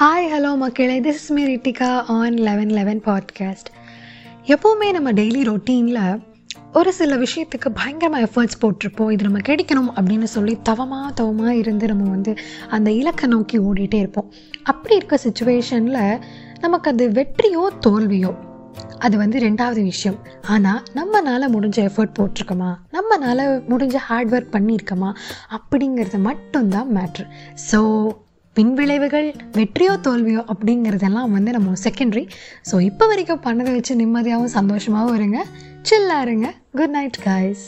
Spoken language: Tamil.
ஹாய் ஹலோ மக்களே. This is me Ritika on eleven eleven podcast எப்போவுமே நம்ம டெய்லி ரொட்டீனில் ஒரு சில விஷயத்துக்கு பயங்கரமாக எஃபர்ட்ஸ் போட்டிருப்போம். இது நம்ம கிடைக்கணும் அப்படின்னு சொல்லி தவமாக தவமாக இருந்து நம்ம வந்து அந்த இலக்கை நோக்கி ஓடிட்டே இருப்போம். அப்படி இருக்க சுச்சுவேஷனில் நமக்கு அது வெற்றியோ தோல்வியோ? அது வந்து ரெண்டாவது விஷயம். ஆனால் நம்மனால முடிஞ்ச எஃபர்ட் போட்டிருக்கோமா? நம்மனால முடிஞ்ச ஹார்ட் ஒர்க் பண்ணியிருக்கோமா? அப்படிங்கிறது மட்டும்தான் மேட்ரு ஸோ பின்விளைவுகள் வெற்றியோ தோல்வியோ அப்படிங்கிறதெல்லாம் வந்து நம்ம செகண்டரி ஸோ இப்போ வரைக்கும் பண்ணதை வச்சு நிம்மதியாகவும் சந்தோஷமாகவும் இருங்க. சில்லாக இருங்க. Good night guys